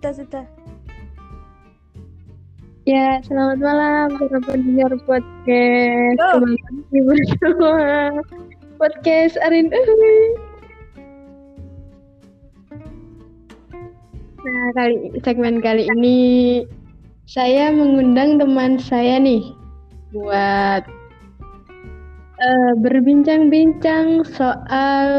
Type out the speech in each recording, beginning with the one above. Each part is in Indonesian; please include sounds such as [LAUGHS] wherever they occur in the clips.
sudah sudah. Ya, selamat malam para pendengar podcast. Oh. Kembali lagi bersama podcast Arin Uwi. Nah, kali segmen kali ini saya mengundang teman saya nih buat eh, berbincang-bincang soal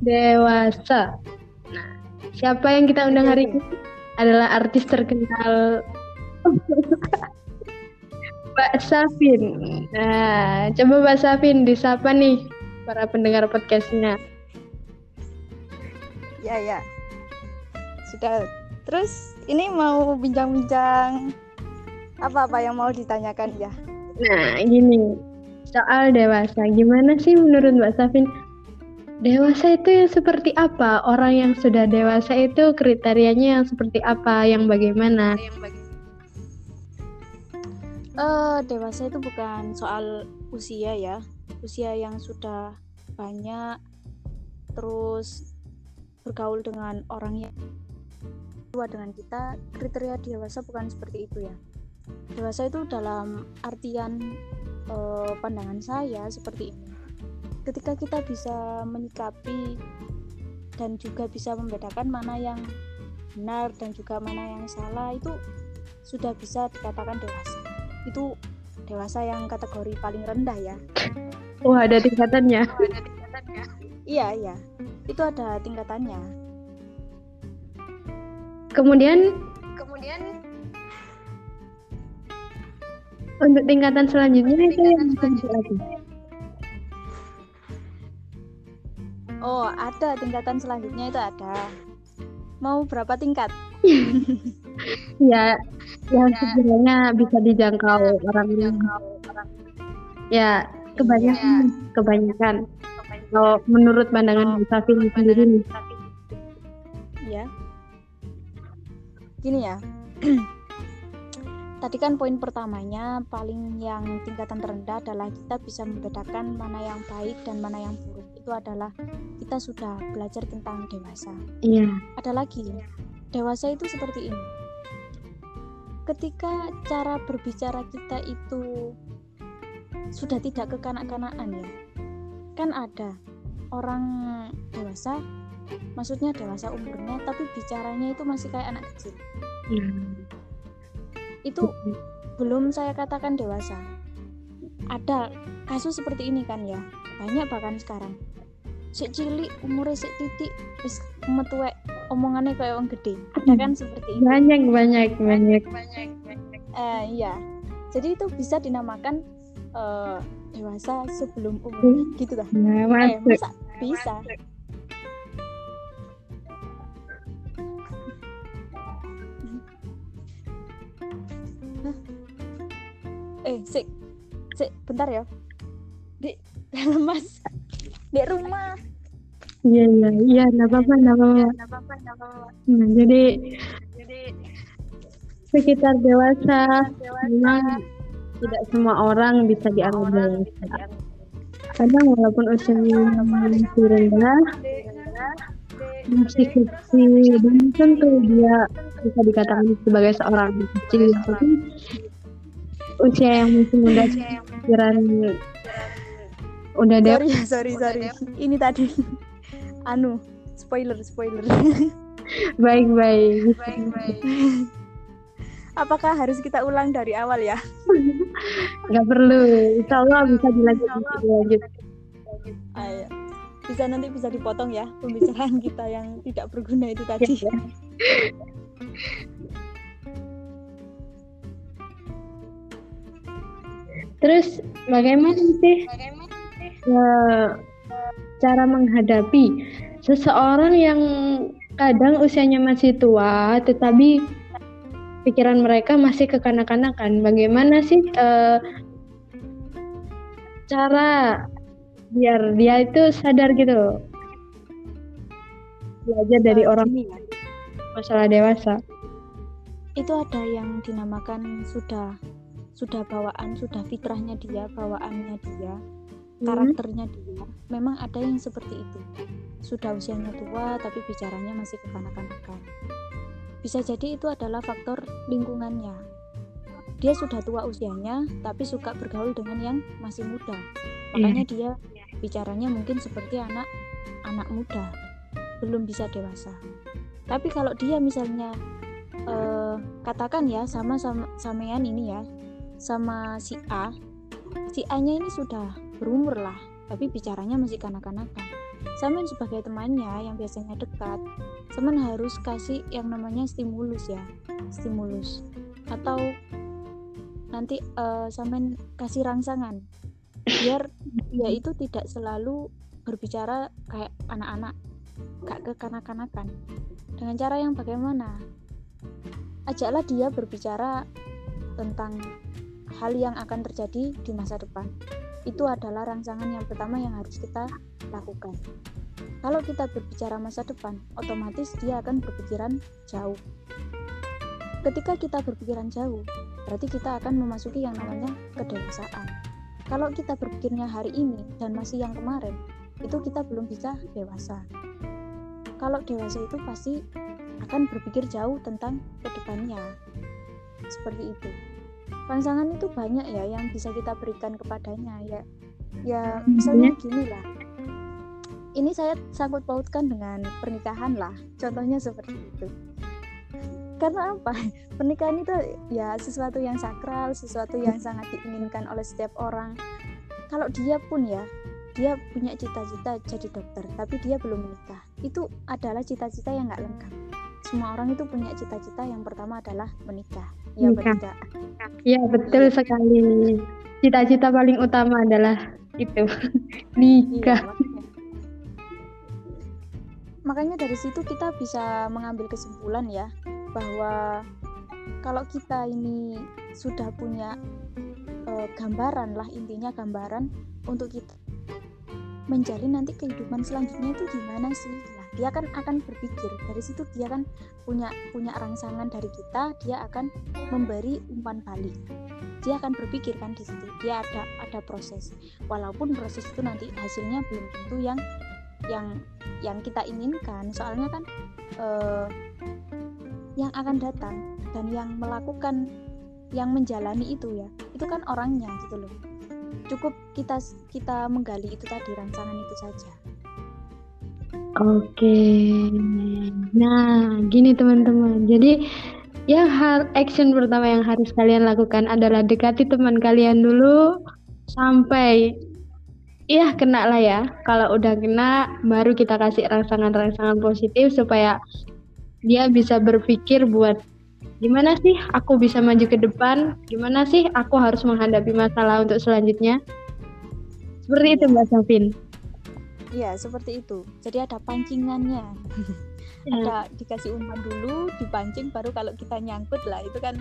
dewasa. Nah, siapa yang kita undang hari ini? adalah artis terkenal [LAUGHS] Mbak Safin. Nah, coba Mbak Safin disapa nih para pendengar podcastnya. Ya ya. Sudah. Terus ini mau bincang-bincang apa-apa yang mau ditanyakan ya? Nah, gini soal dewasa, gimana sih menurut Mbak Safin? Dewasa itu yang seperti apa? Orang yang sudah dewasa itu kriterianya yang seperti apa? Yang bagaimana? Eh, dewasa itu bukan soal usia ya. Usia yang sudah banyak terus bergaul dengan orang yang tua dengan kita, kriteria dewasa bukan seperti itu ya. Dewasa itu dalam artian eh, pandangan saya seperti ini. Ketika kita bisa menyikapi dan juga bisa membedakan mana yang benar dan juga mana yang salah itu sudah bisa dikatakan dewasa. Itu dewasa yang kategori paling rendah ya. Wah, ada tingkatannya. iya iya. Itu ada tingkatannya. Kemudian? Kemudian? Untuk tingkatan selanjutnya itu yang seperti oh ada tingkatan selanjutnya itu ada. Mau berapa tingkat? [LAUGHS] Ya, yang sekiranya bisa dijangkau orang yang ya kebanyakan kebanyakan. Kalau menurut pandangan Bu Safin sendiri nih. Ya gini ya. [CLEARS THROAT] Tadi kan poin pertamanya paling yang tingkatan terendah adalah kita bisa membedakan mana yang baik dan mana yang buruk itu adalah kita sudah belajar tentang dewasa. Iya. Ada lagi dewasa itu seperti ini. Ketika cara berbicara kita itu sudah tidak kekanak-kanakan ya. Kan ada orang dewasa maksudnya dewasa umurnya tapi bicaranya itu masih kayak anak kecil. Iya. Itu belum saya katakan dewasa. Ada kasus seperti ini kan ya. Banyak bahkan sekarang sik cilik umurnya sik titik wis metuwek omongannya kayak orang gede ada kan seperti itu. Banyak banyak banyak. Eh, iya. Jadi itu bisa dinamakan eh, dewasa sebelum umur gitu dah nah, eh, masa bisa? Eh sik sik bentar ya. Di dalam [LAUGHS] mas di rumah. Iya iya iya nggak apa-apa nggak apa-apa. Nah, jadi sekitar dewasa. Memang tidak semua orang bisa dianggap dewasa kadang walaupun usianya masih rendah masih kecil dan tentu dia bisa dikatakan sebagai seorang kecil. tapi usia yang masih muda pikiran udah sorry dewasa ya sorry. sorry ini tadi. [LAUGHS] Anu spoiler spoiler. [LAUGHS] Baik baik. Apakah harus kita ulang dari awal ya? [LAUGHS] Nggak perlu. Insya Allah bisa dilanjut dilanjut. Ayo. bisa nanti bisa dipotong ya pembicaraan kita yang tidak berguna itu tadi. Ya. terus bagaimana sih eh, cara menghadapi seseorang yang kadang usianya masih tua tetapi pikiran mereka masih kekanak-kanakan. Bagaimana sih eh, cara biar dia itu sadar gitu? Belajar dari Eh, orang gini. ya, masalah dewasa. Itu ada yang dinamakan sudah sudah bawaan sudah fitrahnya dia bawaannya dia. Karakternya dia memang ada yang seperti itu sudah usianya tua tapi bicaranya masih kekanak-kanakan. Bisa jadi itu adalah faktor lingkungannya. Dia sudah tua usianya tapi suka bergaul dengan yang masih muda. Makanya dia bicaranya mungkin seperti anak anak muda, belum bisa dewasa. Tapi kalau dia misalnya eh, katakan ya sama sama samean ini ya sama si A, si A-nya ini sudah berumur lah, tapi bicaranya masih kanak-kanakan. Samen sebagai temannya yang biasanya dekat, Samen harus kasih yang namanya stimulus ya, stimulus. Atau nanti uh, Samen kasih rangsangan, biar dia itu tidak selalu berbicara kayak anak-anak, gak kekanak-kanakan. Dengan cara yang bagaimana? Ajaklah dia berbicara tentang hal yang akan terjadi di masa depan itu adalah rangsangan yang pertama yang harus kita lakukan. Kalau kita berbicara masa depan, otomatis dia akan berpikiran jauh. Ketika kita berpikiran jauh, berarti kita akan memasuki yang namanya kedewasaan. Kalau kita berpikirnya hari ini dan masih yang kemarin, itu kita belum bisa dewasa. Kalau dewasa itu pasti akan berpikir jauh tentang ke depannya. Seperti itu rangsangan itu banyak ya yang bisa kita berikan kepadanya ya. Ya misalnya gini lah. Ini saya sangkut pautkan dengan pernikahan lah contohnya seperti itu. Karena apa? [LAUGHS] Pernikahan itu ya sesuatu yang sakral sesuatu yang sangat diinginkan oleh setiap orang. Kalau dia pun ya dia punya cita-cita jadi dokter tapi dia belum menikah. Itu adalah cita-cita yang nggak lengkap. Semua orang itu punya cita-cita yang pertama adalah menikah ya betul ya betul sekali. Cita-cita paling utama adalah itu [LAUGHS] nikah. Iya, makanya. Dari situ kita bisa mengambil kesimpulan ya bahwa kalau kita ini sudah punya e, gambaran lah intinya gambaran untuk kita menjalin nanti kehidupan selanjutnya itu gimana sih dia kan akan berpikir. Dari situ dia kan punya punya rangsangan dari kita dia akan memberi umpan balik. Dia akan berpikir kan di situ. Dia ada ada proses. Walaupun proses itu nanti hasilnya belum tentu yang yang yang kita inginkan. Soalnya kan eh, yang akan datang dan yang melakukan yang menjalani itu ya itu kan orangnya gitu loh. Cukup kita kita menggali itu tadi rangsangan itu saja Oke. Nah, gini teman-teman. Jadi yang hal action pertama yang harus kalian lakukan adalah dekati teman kalian dulu sampai Iya kena lah ya. Kalau udah kena, baru kita kasih rangsangan-rangsangan positif supaya dia bisa berpikir buat gimana sih aku bisa maju ke depan, gimana sih aku harus menghadapi masalah untuk selanjutnya. Seperti itu Mbak Safin. Iya, seperti itu. Jadi ada pancingannya. Ya. [LAUGHS] ada dikasih umpan dulu, dipancing baru kalau kita nyangkut lah itu kan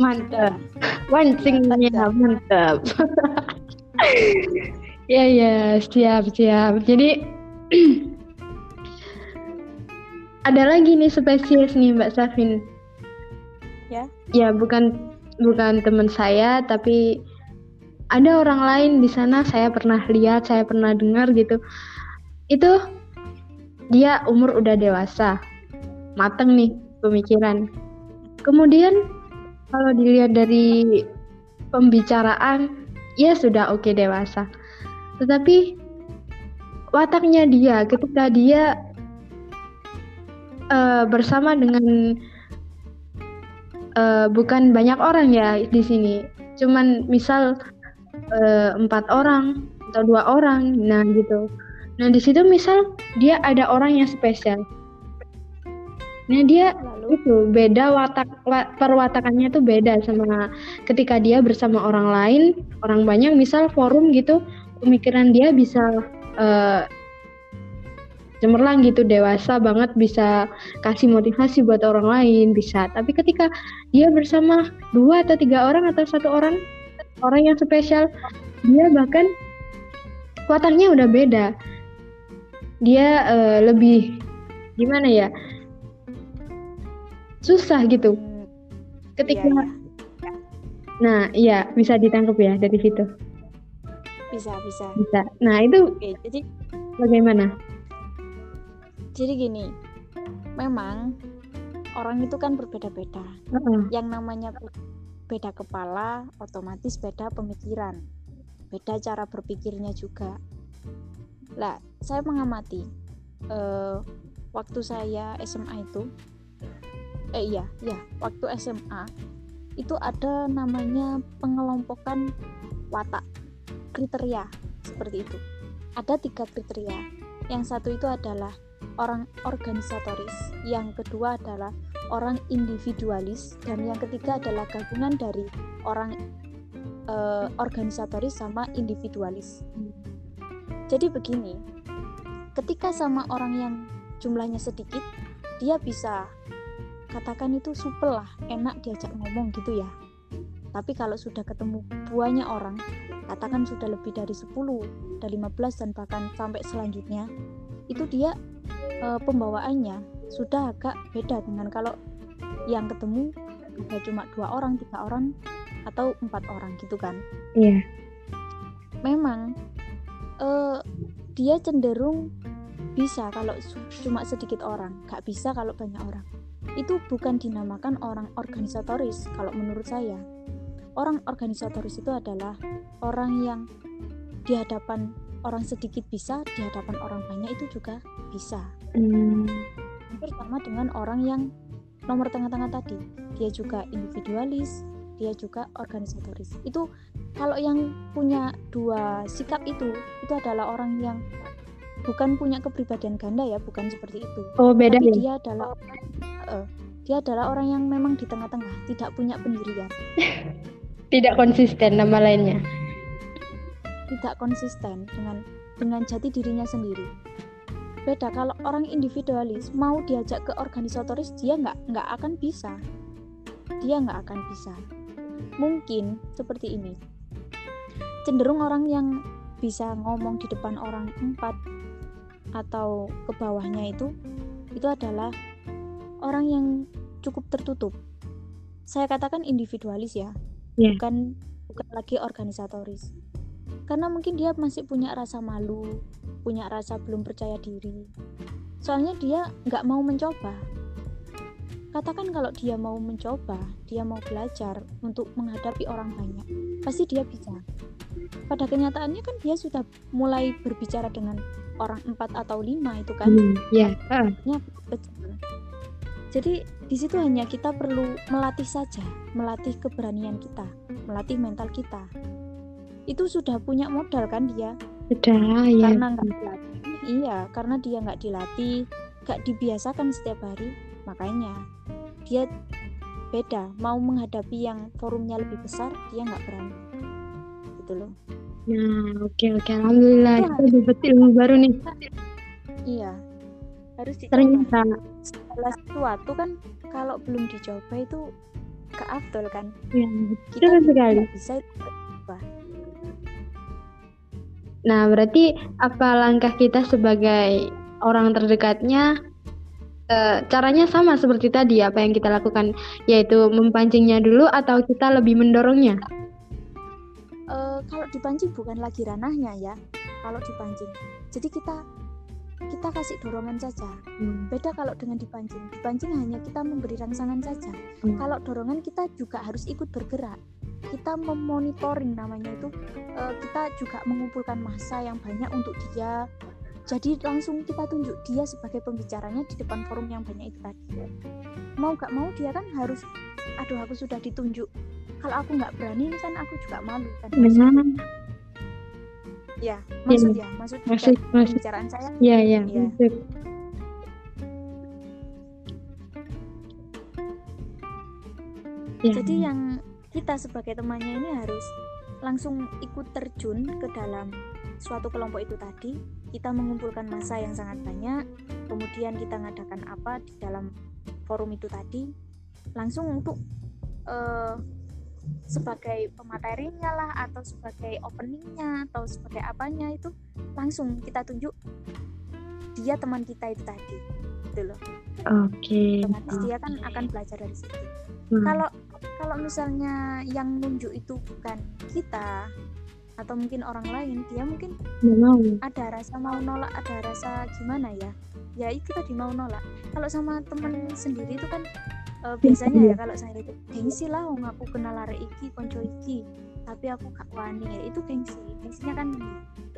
mantap. Pancingnya ya, mantap. [LAUGHS] ya ya, siap siap. Jadi [CLEARS THROAT] ada lagi nih spesies nih Mbak Safin. Ya. Ya, bukan bukan teman saya tapi ada orang lain di sana saya pernah lihat saya pernah dengar gitu. Itu dia umur udah dewasa. Mateng nih pemikiran. Kemudian kalau dilihat dari pembicaraan ya sudah oke okay, dewasa. Tetapi wataknya dia ketika dia uh, bersama dengan uh, bukan banyak orang ya di sini. Cuman misal empat orang atau dua orang nah gitu. Nah di situ misal dia ada orang yang spesial. Nah dia Lalu? itu beda watak perwatakannya itu beda sama ketika dia bersama orang lain orang banyak misal forum gitu pemikiran dia bisa uh, cemerlang gitu dewasa banget bisa kasih motivasi buat orang lain bisa. Tapi ketika dia bersama dua atau tiga orang atau satu orang orang yang spesial. Dia bahkan wataknya udah beda. Dia uh, lebih gimana ya susah gitu. Ketika iya, iya. nah iya bisa ditangkap ya dari situ. Bisa bisa. Bisa. Nah itu Oke, jadi bagaimana? Jadi gini memang orang itu kan berbeda-beda. Heeh. yang namanya beda kepala otomatis beda pemikiran. Beda cara berpikirnya juga. Lah saya mengamati eh, waktu saya SMA itu eh iya ya waktu SMA itu ada namanya pengelompokan watak kriteria seperti itu. Ada tiga kriteria. Yang satu itu adalah orang organisatoris yang kedua adalah orang individualis dan yang ketiga adalah gabungan dari orang eh, organisatoris sama individualis. Jadi begini ketika sama orang yang jumlahnya sedikit dia bisa katakan itu supel lah enak diajak ngomong gitu ya. Tapi kalau sudah ketemu banyak orang katakan sudah lebih dari 10 dari 15 dan bahkan sampai selanjutnya itu dia eh, pembawaannya sudah agak beda dengan kalau yang ketemu ada cuma dua orang tiga orang atau empat orang gitu kan? Iya. memang eh, dia cenderung bisa kalau cuma sedikit orang gak bisa kalau banyak orang. Itu bukan dinamakan orang organisatoris kalau menurut saya. Orang organisatoris itu adalah orang yang di hadapan orang sedikit bisa di hadapan orang banyak itu juga bisa. Hmm. Hampir sama dengan orang yang nomor tengah-tengah tadi. Dia juga individualis dia juga organisatoris. Itu kalau yang punya dua sikap itu itu adalah orang yang bukan punya kepribadian ganda ya bukan seperti itu. Oh beda tapi ya. dia adalah eh, dia adalah orang yang memang di tengah-tengah tidak punya pendirian. [LAUGHS] Tidak konsisten nama lainnya. tidak konsisten dengan dengan jati dirinya sendiri beda kalau orang individualis mau diajak ke organisatoris dia nggak nggak akan bisa. Dia nggak akan bisa. Mungkin seperti ini. Cenderung orang yang bisa ngomong di depan orang empat atau ke bawahnya itu itu adalah orang yang cukup tertutup. Saya katakan individualis ya Iya. bukan bukan lagi organisatoris. Karena mungkin dia masih punya rasa malu punya rasa belum percaya diri soalnya dia nggak mau mencoba katakan kalau dia mau mencoba dia mau belajar untuk menghadapi orang banyak pasti dia bisa pada kenyataannya kan dia sudah mulai berbicara dengan orang empat atau lima itu kan Hmm. Ya. Ah. nya kecil. Jadi di situ hanya kita perlu melatih saja, melatih keberanian kita, melatih mental kita. Itu sudah punya modal kan dia, Sudah ya. karena nggak dilatih. Iya, karena dia nggak dilatih, nggak dibiasakan setiap hari, makanya dia beda. Mau menghadapi yang forumnya lebih besar, dia nggak berani. Gitu loh. Nah, oke oke. Alhamdulillah Itu kita dapat ilmu baru nih. Iya, harus dicoba. Ternyata. Segala sesuatu kan kalau belum dicoba itu ke kan. Ya, kita betul sekali. nggak bisa itu Nah, berarti apa langkah kita sebagai orang terdekatnya eh, caranya sama seperti tadi apa yang kita lakukan? Yaitu mempancingnya dulu atau kita lebih mendorongnya? Eh, kalau dipancing bukan lagi ranahnya ya kalau dipancing. Jadi kita kita kasih dorongan saja. Beda kalau dengan dipancing. Dipancing hanya kita memberi rangsangan saja. Hmm. kalau dorongan kita juga harus ikut bergerak kita memonitoring namanya itu eh, kita juga mengumpulkan massa yang banyak untuk dia. Jadi langsung kita tunjuk dia sebagai pembicaranya di depan forum yang banyak itu tadi. Mau gak mau dia kan harus aduh aku sudah ditunjuk. Kalau aku nggak berani ini kan aku juga malu kan. Nah, ya maksud ya maksud maksud dari maksud. pembicaraan saya? Ya ya Iya. maksud. Ya. Jadi yang kita sebagai temannya ini harus langsung ikut terjun ke dalam suatu kelompok itu tadi. Kita mengumpulkan massa yang sangat banyak, kemudian kita ngadakan apa di dalam forum itu tadi, langsung untuk eh, sebagai pematerinya lah atau sebagai openingnya atau sebagai apanya itu langsung kita tunjuk dia teman kita itu tadi, gitu loh. Oke. Otomatis dia kan akan belajar dari situ Hmm. kalau kalau misalnya yang nunjuk itu bukan kita atau mungkin orang lain dia mungkin mau. ada rasa mau nolak ada rasa gimana ya ya itu tadi mau nolak kalau sama temen sendiri itu kan eh, biasanya ya kalau saya itu gengsi lah wong aku kenal arek iki konco iki tapi aku gak wani ya itu gengsi gengsinya kan.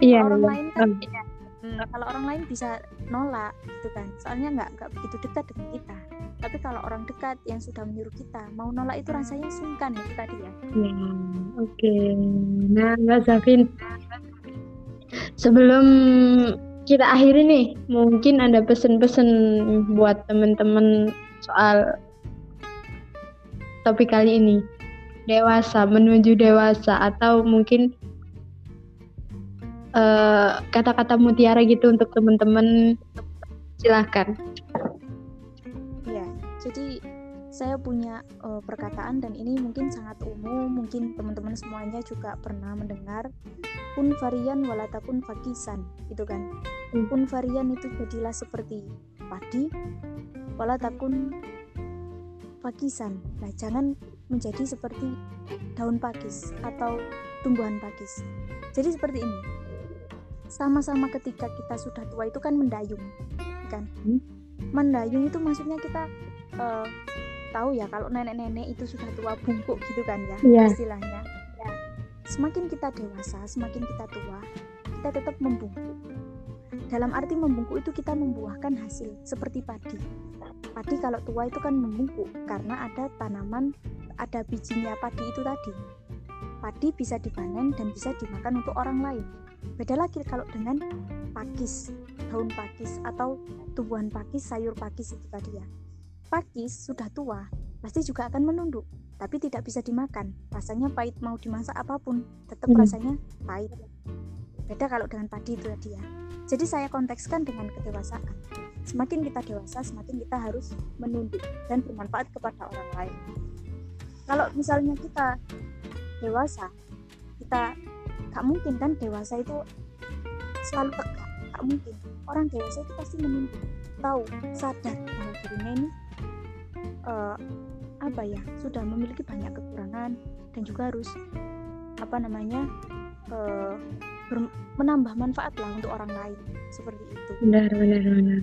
Iya. orang iya. lain kan ya, hmm, kalau orang lain bisa nolak gitu kan. Soalnya nggak nggak begitu dekat dengan kita. Tapi kalau orang dekat yang sudah menyuruh kita mau nolak itu rasanya sungkan itu tadi ya. Ya, oke. Nah, Mbak Safin, sebelum kita akhiri nih, mungkin ada pesan-pesan buat teman-teman soal topik kali ini. Dewasa, menuju dewasa, atau mungkin eh, kata-kata mutiara gitu untuk teman-teman. Silahkan. ya jadi saya punya eh, perkataan dan ini mungkin sangat umum mungkin teman-teman semuanya juga pernah mendengar kun varian walatakun fakisan gitu kan Hmm. kun varian itu jadilah seperti padi walatakun pakisan nah jangan menjadi seperti daun pakis atau tumbuhan pakis jadi seperti ini sama-sama ketika kita sudah tua itu kan mendayung kan? Hmm. mendayung itu maksudnya kita eh, tahu ya kalau nenek-nenek itu sudah tua bungkuk gitu kan ya Iya. istilahnya. Ya semakin kita dewasa semakin kita tua kita tetap membungkuk. Dalam arti membungkuk itu kita membuahkan hasil seperti padi. Padi kalau tua itu kan membungkuk karena ada tanaman ada bijinya padi itu tadi. Padi bisa dipanen dan bisa dimakan untuk orang lain beda lagi kalau dengan pakis daun pakis atau tumbuhan pakis sayur pakis itu tadi ya. Pakis sudah tua pasti juga akan menunduk tapi tidak bisa dimakan. Rasanya pahit mau dimasak apa pun tetap Hmm. rasanya pahit. Beda kalau dengan padi itu tadi ya. Jadi saya kontekskan dengan kedewasaan. Semakin kita dewasa semakin kita harus menunduk dan bermanfaat kepada orang lain. Kalau misalnya kita dewasa kita gak mungkin kan dewasa itu selalu tegak gak mungkin orang dewasa itu pasti menunduk tahu sadar bahwa dirinya ini eh, apa ya sudah memiliki banyak kekurangan dan juga harus apa namanya eh, ber- menambah manfaat lah untuk orang lain seperti itu Benar, benar, benar.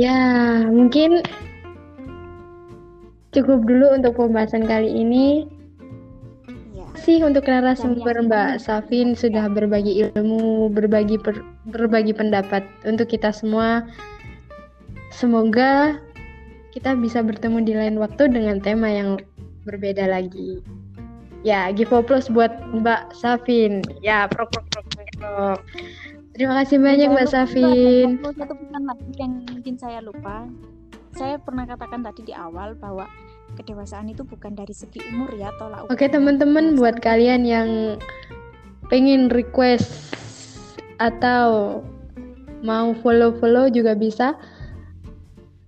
Ya, mungkin cukup dulu untuk pembahasan kali ini. Ya sih untuk narasumber Mbak Safin sudah berbagi ilmu, berbagi per- berbagi pendapat untuk kita semua. Semoga kita bisa bertemu di lain waktu dengan tema yang berbeda lagi. Ya, give applause buat Mbak Safin. Ya, prok prok prok prok. Terima kasih banyak Mbak Safin. satu pesan lagi yang mungkin saya lupa saya pernah katakan tadi di awal bahwa kedewasaan itu bukan dari segi umur ya tolak Oke ukurnya. teman-teman buat kalian yang pengen request atau mau follow-follow juga bisa.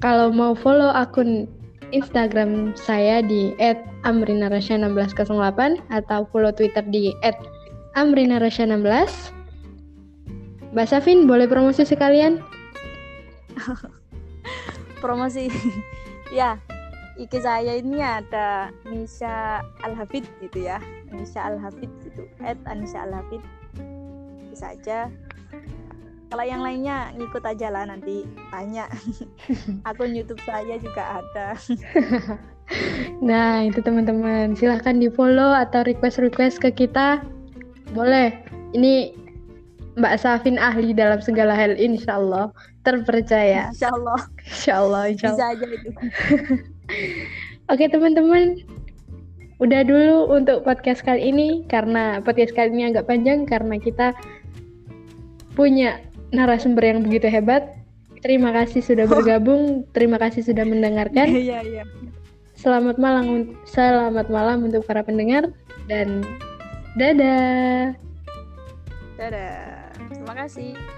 Kalau mau follow akun Instagram saya di @amrinarasya1608 atau follow Twitter di @amrinarasya16. Mbak Safin boleh promosi sekalian? [LAUGHS] promosi [LAUGHS] ya IG saya ini ada Nisha Alhafid gitu ya Nisha Alhafid gitu at Anisha Alhafid bisa aja kalau yang lainnya ngikut aja lah nanti tanya [LAUGHS] akun YouTube saya juga ada [LAUGHS] Nah, itu teman-teman. Silahkan di-follow atau request-request ke kita. Boleh. Ini Mbak Safin ahli dalam segala hal, insya Allah. Terpercaya. Insya Allah Insya Allah, insya Allah. bisa aja itu [LAUGHS] Oke, teman-teman. Udah dulu untuk podcast kali ini. Karena podcast kali ini agak panjang. Karena kita punya narasumber yang begitu hebat. Terima kasih sudah bergabung. Terima kasih sudah mendengarkan. iya iya Selamat malam, selamat malam untuk para pendengar dan dadah. dadah terima kasih